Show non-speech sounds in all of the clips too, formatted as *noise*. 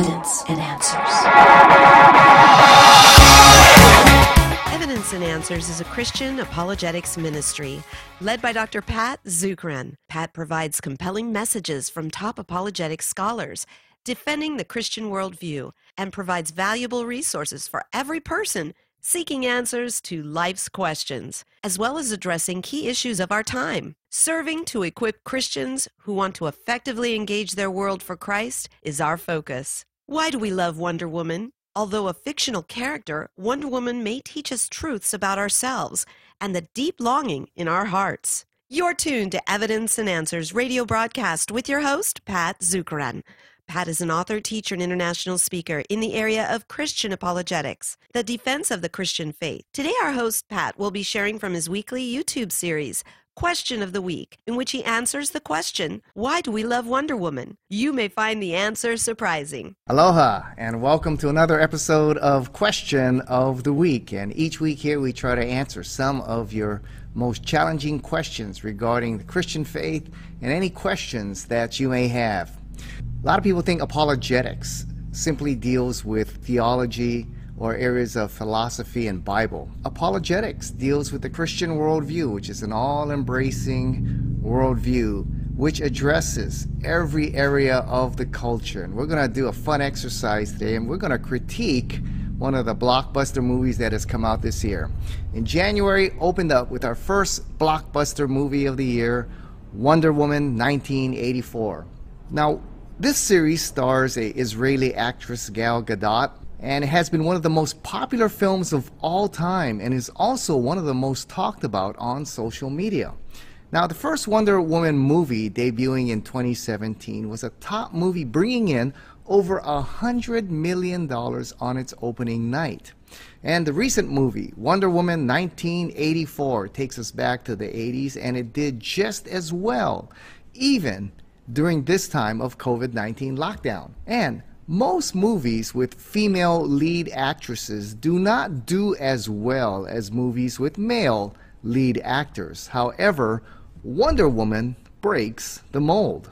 Evidence and Answers. Evidence and Answers is a Christian apologetics ministry led by Dr. Pat Zukeran. Pat provides compelling messages from top apologetic scholars defending the Christian worldview and provides valuable resources for every person seeking answers to life's questions, as well as addressing key issues of our time. Serving to equip Christians who want to effectively engage their world for Christ is our focus. Why do we love Wonder Woman? Although a fictional character, Wonder Woman may teach us truths about ourselves and the deep longing in our hearts. You're tuned to Evidence and Answers radio broadcast with your host, Pat Zukeran. Pat is an author, teacher, and international speaker in the area of Christian apologetics, the defense of the Christian faith. Today, our host, Pat, will be sharing from his weekly YouTube series, Question of the Week, in which he answers the question, Why do we love Wonder Woman? You may find the answer surprising. Aloha, and welcome to another episode of Question of the Week. And each week here, we try to answer some of your most challenging questions regarding the Christian faith and any questions that you may have. A lot of people think apologetics simply deals with theology or areas of philosophy and Bible. Apologetics deals with the Christian worldview, which is an all embracing worldview which addresses every area of the culture. And we're going to do a fun exercise today and we're going to critique one of the blockbuster movies that has come out this year. In January, opened up with our first blockbuster movie of the year, Wonder Woman 1984. Now, this series stars a Israeli actress Gal Gadot and it has been one of the most popular films of all time and is also one of the most talked about on social media. Now, the first Wonder Woman movie debuting in 2017 was a top movie bringing in over a hundred million dollars on its opening night. And the recent movie, Wonder Woman 1984, takes us back to the 80s and it did just as well, even during this time of COVID 19 lockdown. And most movies with female lead actresses do not do as well as movies with male lead actors. However, Wonder Woman breaks the mold.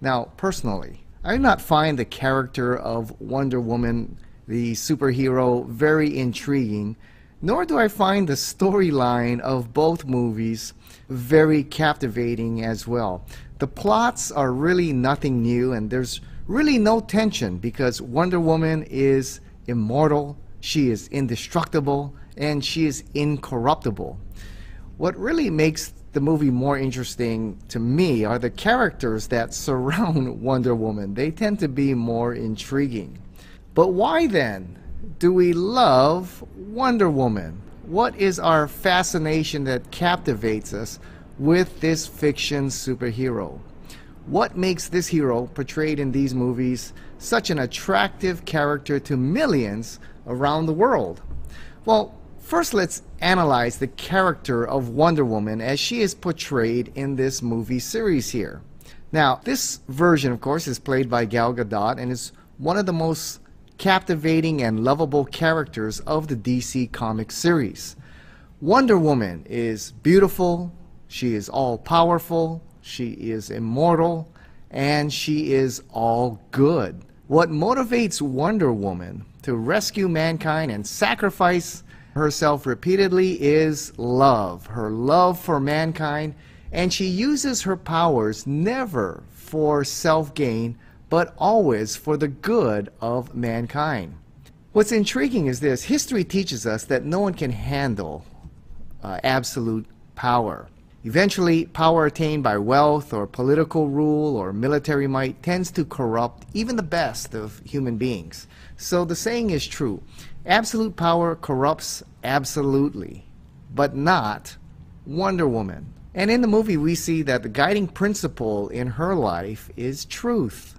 Now, personally, I do not find the character of Wonder Woman, the superhero, very intriguing, nor do I find the storyline of both movies very captivating as well. The plots are really nothing new, and there's really no tension because Wonder Woman is immortal, she is indestructible, and she is incorruptible. What really makes the movie more interesting to me are the characters that *laughs* surround Wonder Woman. They tend to be more intriguing. But why then do we love Wonder Woman? What is our fascination that captivates us with this fiction superhero? What makes this hero portrayed in these movies such an attractive character to millions around the world? Well, first let's analyze the character of Wonder Woman as she is portrayed in this movie series here. Now, this version, of course, is played by Gal Gadot and is one of the most captivating and lovable characters of the DC comic series. Wonder Woman is beautiful, she is all powerful, she is immortal, and she is all good. What motivates Wonder Woman to rescue mankind and sacrifice herself repeatedly is love, her love for mankind, and she uses her powers never for self gain, but always for the good of mankind. What's intriguing is this history teaches us that no one can handle uh, absolute power. Eventually, power attained by wealth or political rule or military might tends to corrupt even the best of human beings. So the saying is true absolute power corrupts absolutely, but not Wonder Woman. And in the movie, we see that the guiding principle in her life is truth.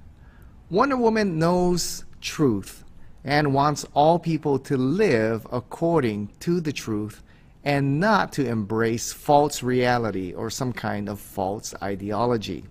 Wonder Woman knows truth and wants all people to live according to the truth and not to embrace false reality or some kind of false ideology.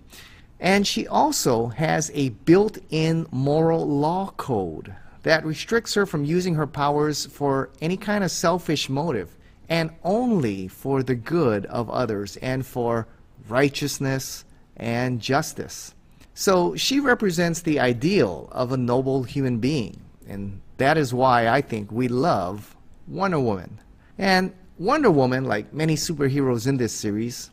And she also has a built in moral law code that restricts her from using her powers for any kind of selfish motive and only for the good of others and for righteousness and justice. So she represents the ideal of a noble human being. And that is why I think we love Wonder Woman. And Wonder Woman, like many superheroes in this series,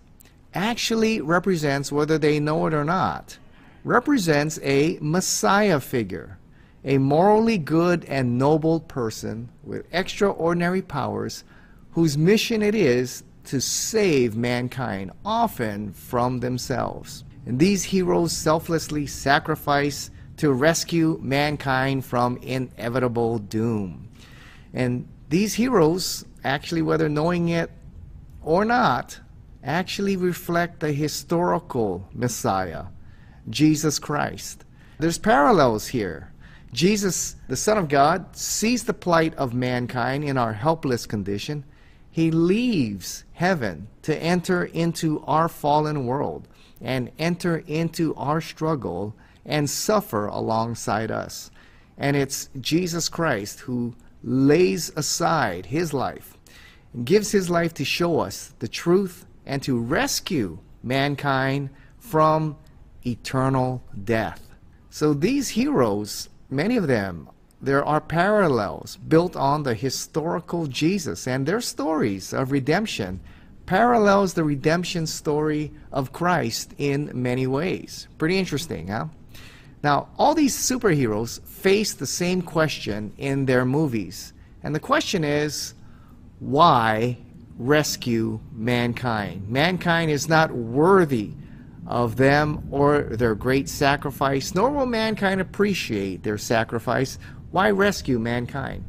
actually represents, whether they know it or not, represents a Messiah figure, a morally good and noble person with extraordinary powers whose mission it is to save mankind, often from themselves. And these heroes selflessly sacrifice to rescue mankind from inevitable doom. And these heroes, actually, whether knowing it or not, actually reflect the historical Messiah, Jesus Christ. There's parallels here. Jesus, the Son of God, sees the plight of mankind in our helpless condition. He leaves heaven to enter into our fallen world and enter into our struggle and suffer alongside us. And it's Jesus Christ who lays aside his life and gives his life to show us the truth and to rescue mankind from eternal death. So these heroes, many of them, there are parallels built on the historical Jesus and their stories of redemption parallels the redemption story of Christ in many ways. Pretty interesting, huh? Now, all these superheroes face the same question in their movies. And the question is why rescue mankind? Mankind is not worthy of them or their great sacrifice, nor will mankind appreciate their sacrifice. Why rescue mankind?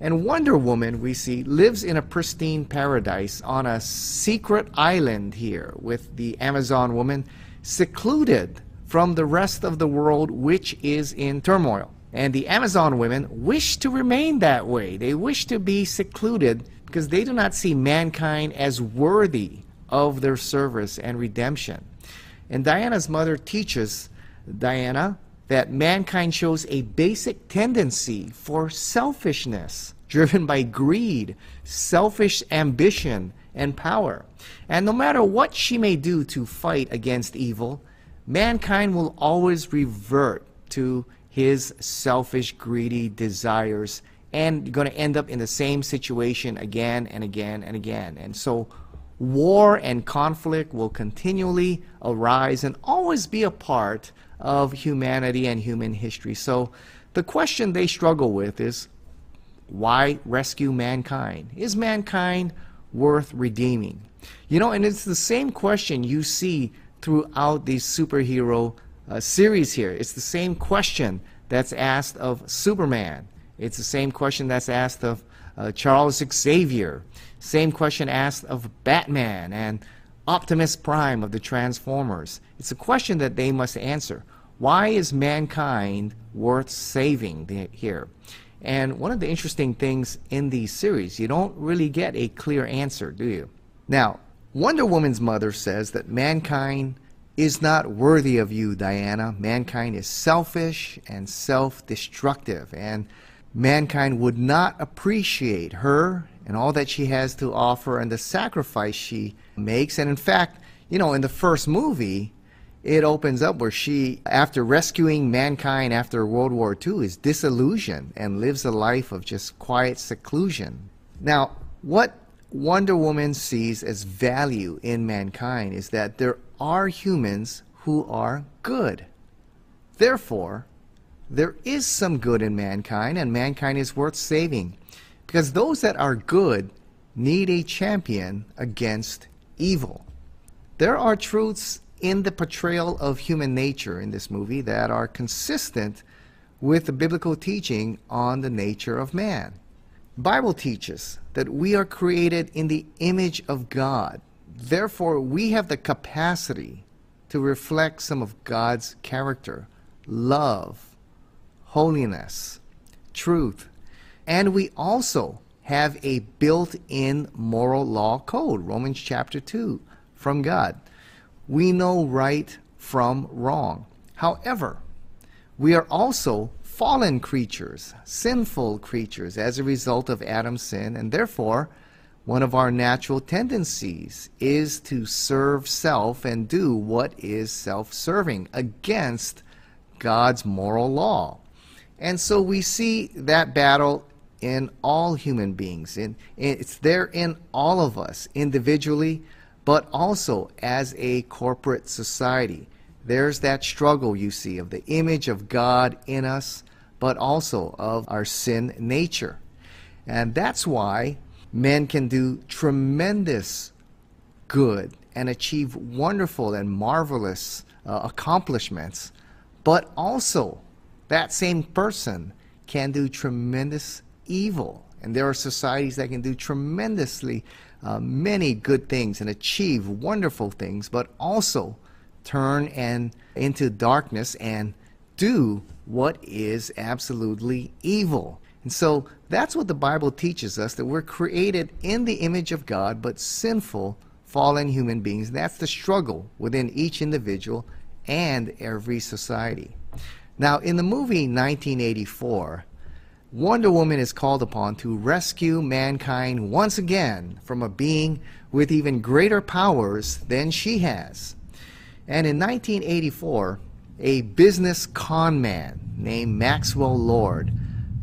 And Wonder Woman, we see, lives in a pristine paradise on a secret island here with the Amazon woman, secluded from the rest of the world, which is in turmoil. And the Amazon women wish to remain that way. They wish to be secluded because they do not see mankind as worthy of their service and redemption. And Diana's mother teaches Diana that mankind shows a basic tendency for selfishness, driven by greed, selfish ambition, and power. And no matter what she may do to fight against evil, mankind will always revert to his selfish, greedy desires and going to end up in the same situation again and again and again. And so war and conflict will continually arise and always be a part of humanity and human history. So the question they struggle with is why rescue mankind? Is mankind worth redeeming? You know, and it's the same question you see throughout these superhero uh, series here. It's the same question that's asked of Superman. It's the same question that's asked of uh, Charles Xavier. Same question asked of Batman and Optimus Prime of the Transformers. It's a question that they must answer. Why is mankind worth saving here? And one of the interesting things in these series, you don't really get a clear answer, do you? Now, Wonder Woman's mother says that mankind is not worthy of you, Diana. Mankind is selfish and self destructive, and mankind would not appreciate her and all that she has to offer and the sacrifice she makes. And in fact, you know, in the first movie, it opens up where she, after rescuing mankind after World War II, is disillusioned and lives a life of just quiet seclusion. Now, what Wonder Woman sees as value in mankind is that there are humans who are good. Therefore, there is some good in mankind, and mankind is worth saving. Because those that are good need a champion against evil. There are truths in the portrayal of human nature in this movie that are consistent with the biblical teaching on the nature of man. Bible teaches that we are created in the image of God. Therefore, we have the capacity to reflect some of God's character, love, holiness, truth. And we also have a built-in moral law code, Romans chapter 2, from God we know right from wrong. However, we are also fallen creatures, sinful creatures as a result of Adam's sin, and therefore one of our natural tendencies is to serve self and do what is self serving against God's moral law. And so we see that battle in all human beings. And it's there in all of us individually, but also as a corporate society. There's that struggle you see of the image of God in us, but also of our sin nature. And that's why men can do tremendous good and achieve wonderful and marvelous uh, accomplishments, but also that same person can do tremendous evil. And there are societies that can do tremendously uh, many good things and achieve wonderful things, but also turn and into darkness and do what is absolutely evil. And so that's what the Bible teaches us that we're created in the image of God, but sinful, fallen human beings. That's the struggle within each individual and every society. Now, in the movie 1984, Wonder Woman is called upon to rescue mankind once again from a being with even greater powers than she has. And in 1984, a business con man named Maxwell Lord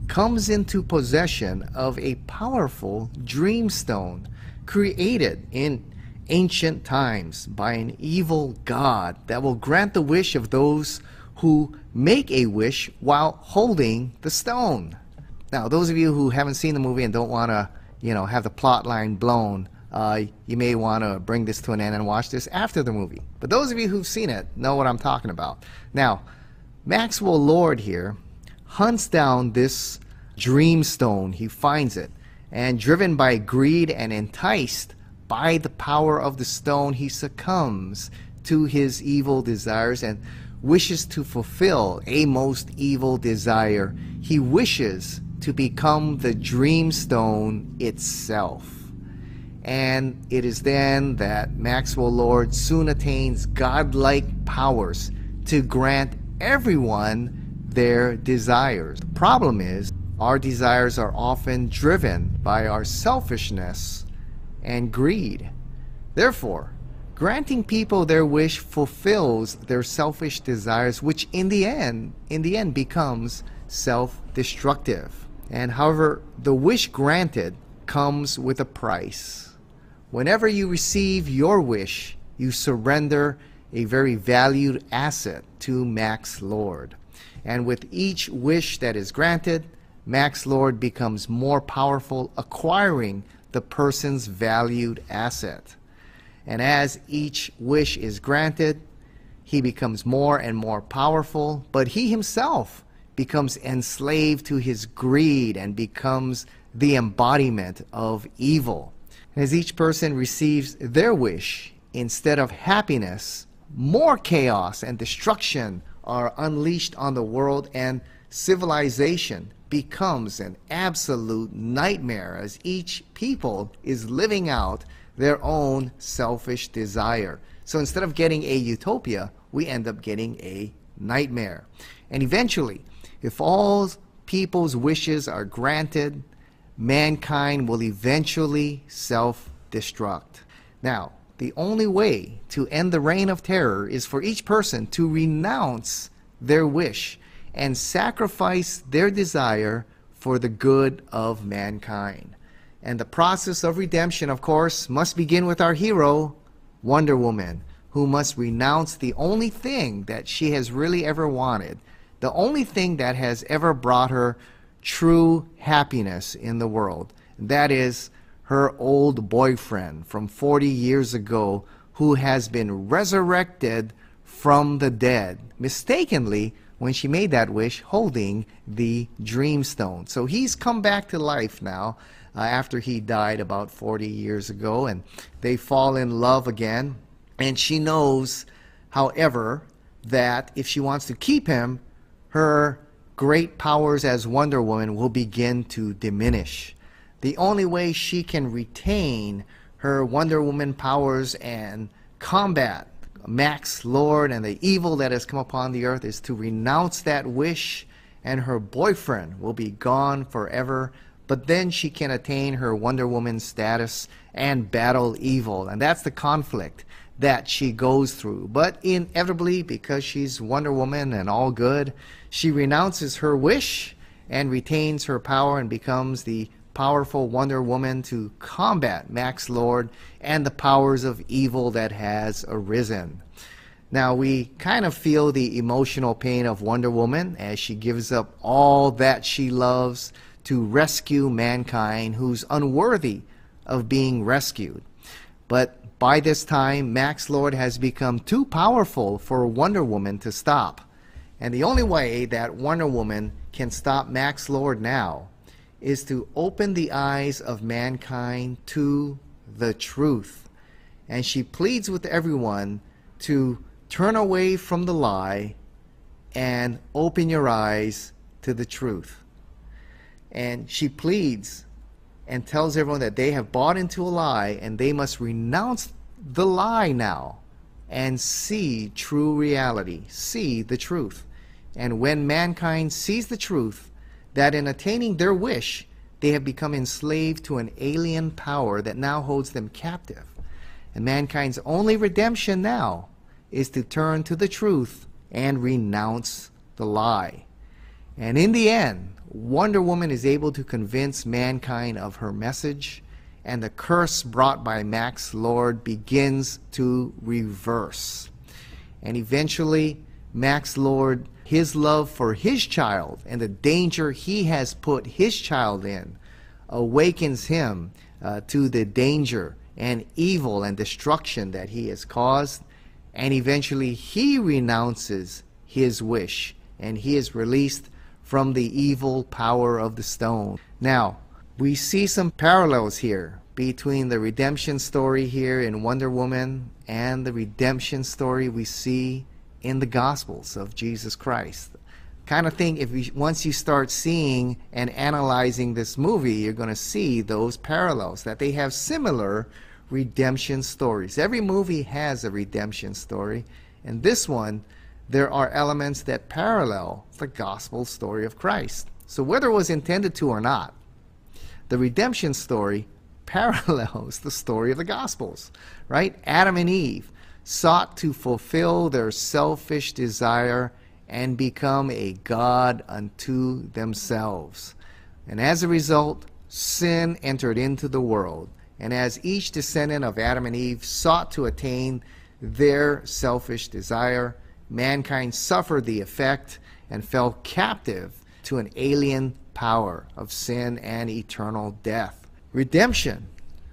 comes into possession of a powerful dreamstone created in ancient times by an evil god that will grant the wish of those who make a wish while holding the stone. Now, those of you who haven't seen the movie and don't want to, you know, have the plot line blown, uh, you may want to bring this to an end and watch this after the movie. But those of you who've seen it know what I'm talking about. Now, Maxwell Lord here hunts down this dreamstone. He finds it. And driven by greed and enticed by the power of the stone, he succumbs to his evil desires and wishes to fulfill a most evil desire. He wishes to become the dreamstone itself. And it is then that Maxwell Lord soon attains godlike powers to grant everyone their desires. The problem is, our desires are often driven by our selfishness and greed. Therefore, granting people their wish fulfills their selfish desires, which in the end, in the end becomes self-destructive. And however, the wish granted comes with a price. Whenever you receive your wish, you surrender a very valued asset to Max Lord. And with each wish that is granted, Max Lord becomes more powerful, acquiring the person's valued asset. And as each wish is granted, he becomes more and more powerful, but he himself becomes enslaved to his greed and becomes the embodiment of evil. As each person receives their wish, instead of happiness, more chaos and destruction are unleashed on the world, and civilization becomes an absolute nightmare as each people is living out their own selfish desire. So instead of getting a utopia, we end up getting a nightmare. And eventually, if all people's wishes are granted, mankind will eventually self destruct. Now, the only way to end the reign of terror is for each person to renounce their wish and sacrifice their desire for the good of mankind. And the process of redemption, of course, must begin with our hero, Wonder Woman, who must renounce the only thing that she has really ever wanted, the only thing that has ever brought her true happiness in the world. That is her old boyfriend from 40 years ago who has been resurrected from the dead, mistakenly, when she made that wish, holding the dream stone. So he's come back to life now uh, after he died about 40 years ago, and they fall in love again. And she knows, however, that if she wants to keep him, her great powers as Wonder Woman will begin to diminish the only way she can retain her Wonder Woman powers and combat Max Lord and the evil that has come upon the earth is to renounce that wish, and her boyfriend will be gone forever. but then she can attain her Wonder Woman status and battle evil. And that's the conflict that she goes through. But inevitably, because she's Wonder Woman and all good, she renounces her wish and retains her power and becomes the powerful Wonder Woman to combat Max Lord and the powers of evil that has arisen. Now, we kind of feel the emotional pain of Wonder Woman as she gives up all that she loves to rescue mankind who's unworthy of being rescued. But by this time, Max Lord has become too powerful for Wonder Woman to stop. And the only way that Wonder Woman can stop Max Lord now is to open the eyes of mankind to the truth. And she pleads with everyone to turn away from the lie and open your eyes to the truth. And she pleads and tells everyone that they have bought into a lie and they must renounce the lie now and see true reality, see the truth. And when mankind sees the truth, that in attaining their wish, they have become enslaved to an alien power that now holds them captive. And mankind's only redemption now is to turn to the truth and renounce the lie. And in the end, Wonder Woman is able to convince mankind of her message, and the curse brought by Max Lord begins to reverse. And eventually, Max Lord, his love for his child and the danger he has put his child in, awakens him uh, to the danger and evil and destruction that he has caused. And eventually, he renounces his wish and he is released from the evil power of the stone. Now, we see some parallels here between the redemption story here in Wonder Woman and the redemption story we see in the Gospels of Jesus Christ. Kind of thing, if you, once you start seeing and analyzing this movie, you're going to see those parallels, that they have similar redemption stories. Every movie has a redemption story, and this one there are elements that parallel the gospel story of Christ. So, whether it was intended to or not, the redemption story *laughs* parallels the story of the Gospels, right? Adam and Eve sought to fulfill their selfish desire and become a God unto themselves. And as a result, sin entered into the world. And as each descendant of Adam and Eve sought to attain their selfish desire, mankind suffered the effect and fell captive to an alien power of sin and eternal death. Redemption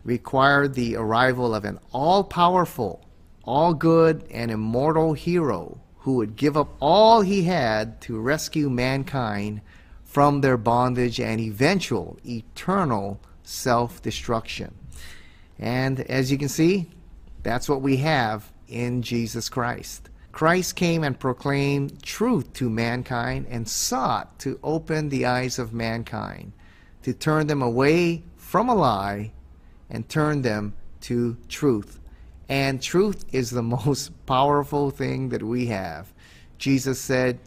required the arrival of an all powerful, all good, and immortal hero who would give up all he had to rescue mankind from their bondage and eventual eternal self destruction. And as you can see, that's what we have in Jesus Christ. Christ came and proclaimed truth to mankind and sought to open the eyes of mankind, to turn them away from a lie and turn them to truth. And truth is the *laughs* most powerful thing that we have. Jesus said,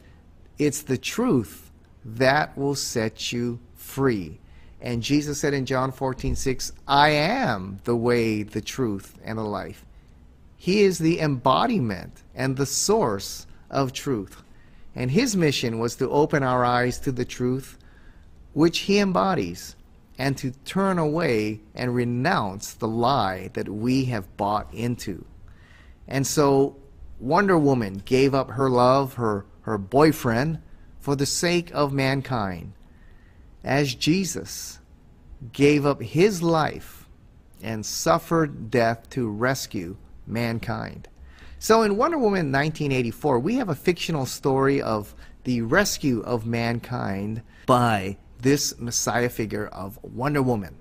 It's the truth that will set you free. And Jesus said in John 14, 6, I am the way, the truth, and the life. He is the embodiment and the source of truth. And his mission was to open our eyes to the truth which he embodies and to turn away and renounce the lie that we have bought into. And so Wonder Woman gave up her love, her, her boyfriend, for the sake of mankind, as Jesus gave up his life and suffered death to rescue mankind. So in Wonder Woman 1984, we have a fictional story of the rescue of mankind by this Messiah figure of Wonder Woman.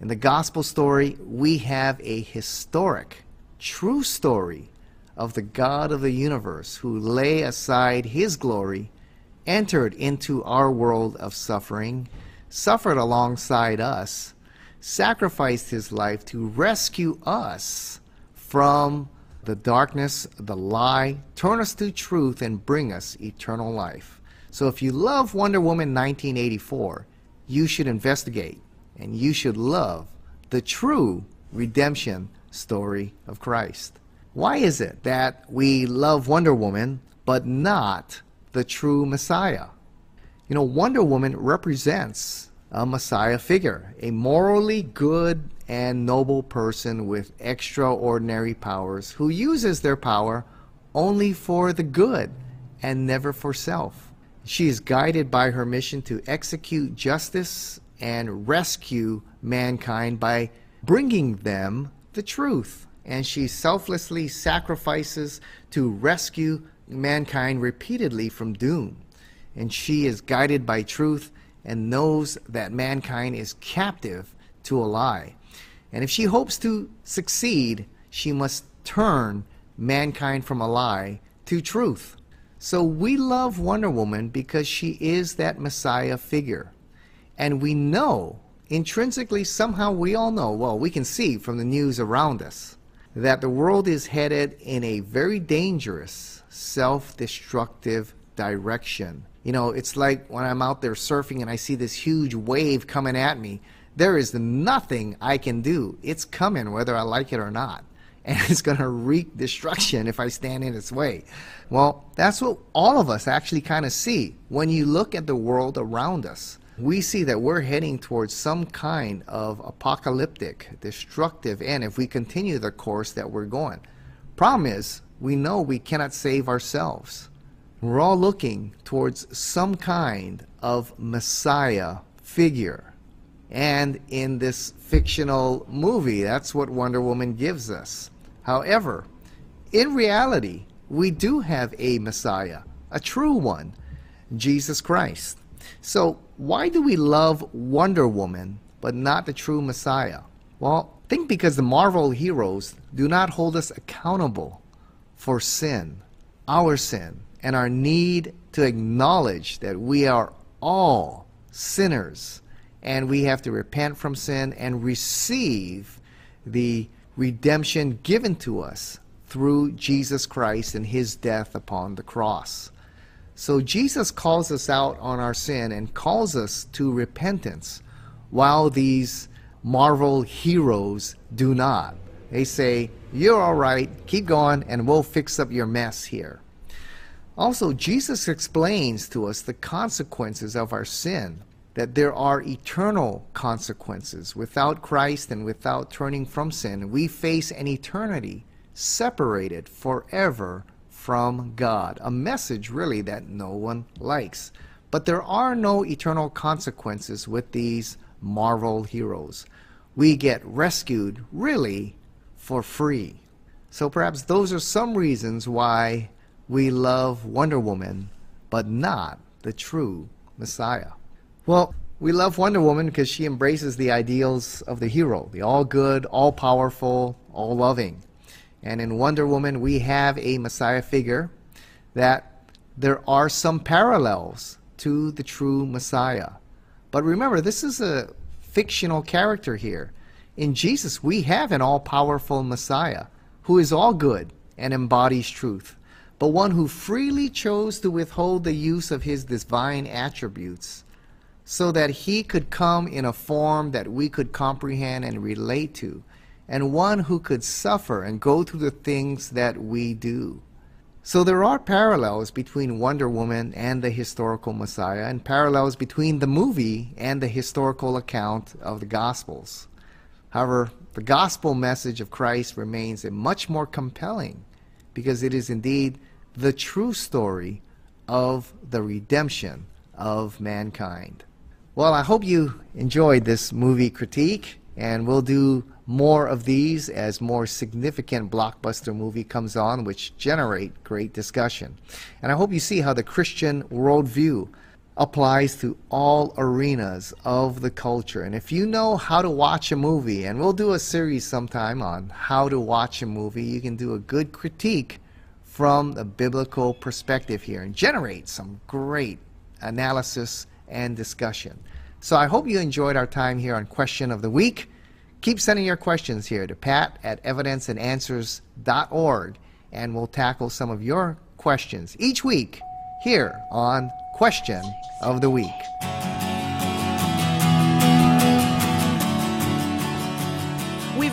In the gospel story, we have a historic, true story of the God of the universe who lay aside his glory, entered into our world of suffering, suffered alongside us, sacrificed his life to rescue us from the darkness, the lie, turn us to truth, and bring us eternal life. So if you love Wonder Woman 1984, you should investigate and you should love the true redemption story of Christ. Why is it that we love Wonder Woman but not the true Messiah? You know, Wonder Woman represents a Messiah figure, a morally good and noble person with extraordinary powers who uses their power only for the good and never for self. She is guided by her mission to execute justice and rescue mankind by bringing them the truth. And she selflessly sacrifices to rescue mankind repeatedly from doom. And she is guided by truth and knows that mankind is captive to a lie. And if she hopes to succeed, she must turn mankind from a lie to truth. So we love Wonder Woman because she is that Messiah figure. And we know, intrinsically, somehow we all know, well, we can see from the news around us, that the world is headed in a very dangerous, self destructive direction. You know, it's like when I'm out there surfing and I see this huge wave coming at me. There is nothing I can do. It's coming whether I like it or not. *laughs* And it's going to wreak destruction if I stand in its way. Well, that's what all of us actually kind of see when you look at the world around us. We see that we're heading towards some kind of apocalyptic, destructive end if we continue the course that we're going. Problem is, we know we cannot save ourselves. We're all looking towards some kind of Messiah figure. And in this fictional movie, that's what Wonder Woman gives us. However, in reality, we do have a Messiah, a true one, Jesus Christ. So, why do we love Wonder Woman but not the true Messiah? Well, think because the Marvel heroes do not hold us accountable for sin, our sin and our need to acknowledge that we are all sinners and we have to repent from sin and receive the redemption given to us through Jesus Christ and his death upon the cross. So Jesus calls us out on our sin and calls us to repentance while these Marvel heroes do not. They say, You're all right, keep going, and we'll fix up your mess here. Also, Jesus explains to us the consequences of our sin, that there are eternal consequences. Without Christ and without turning from sin, we face an eternity separated forever from God. A message, really, that no one likes. But there are no eternal consequences with these Marvel heroes. We get rescued, really, for free. So perhaps those are some reasons why we love Wonder Woman, but not the true Messiah. Well, we love Wonder Woman because she embraces the ideals of the hero, the all good, all powerful, all loving. And in Wonder Woman, we have a Messiah figure that there are some parallels to the true Messiah. But remember, this is a fictional character here. In Jesus, we have an all powerful Messiah who is all good and embodies truth but one who freely chose to withhold the use of his divine attributes so that he could come in a form that we could comprehend and relate to, and one who could suffer and go through the things that we do. So there are parallels between Wonder Woman and the historical Messiah, and parallels between the movie and the historical account of the Gospels. However, the gospel message of Christ remains much more compelling because it is indeed the true story of the redemption of mankind. Well, I hope you enjoyed this movie critique, and we'll do more of these as more significant blockbuster movie comes on, which generate great discussion. And I hope you see how the Christian worldview applies to all arenas of the culture. And if you know how to watch a movie, and we'll do a series sometime on how to watch a movie, you can do a good critique from the biblical perspective here and generate some great analysis and discussion. So I hope you enjoyed our time here on Question of the Week. Keep sending your questions here to pat at evidenceandanswers.org and we'll tackle some of your questions each week here on Question of the Week.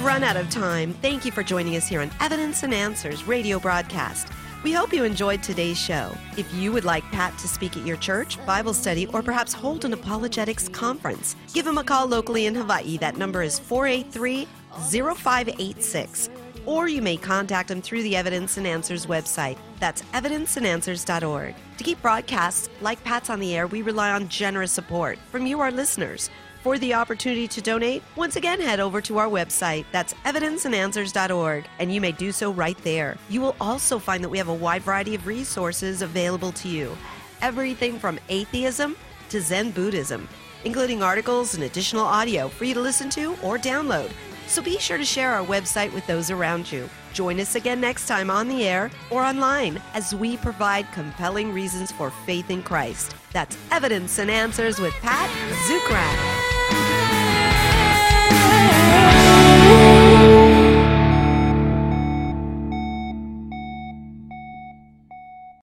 Run out of time. Thank you for joining us here on Evidence and Answers radio broadcast. We hope you enjoyed today's show. If you would like Pat to speak at your church, Bible study, or perhaps hold an apologetics conference, give him a call locally in Hawaii. That number is 483 0586. Or you may contact him through the Evidence and Answers website. That's evidenceandanswers.org. To keep broadcasts like Pat's on the air, we rely on generous support from you, our listeners. For the opportunity to donate, once again head over to our website. That's evidenceandanswers.org, and you may do so right there. You will also find that we have a wide variety of resources available to you. Everything from atheism to Zen Buddhism, including articles and additional audio for you to listen to or download. So be sure to share our website with those around you. Join us again next time on the air or online as we provide compelling reasons for faith in Christ. That's Evidence and Answers with Pat Zukeran.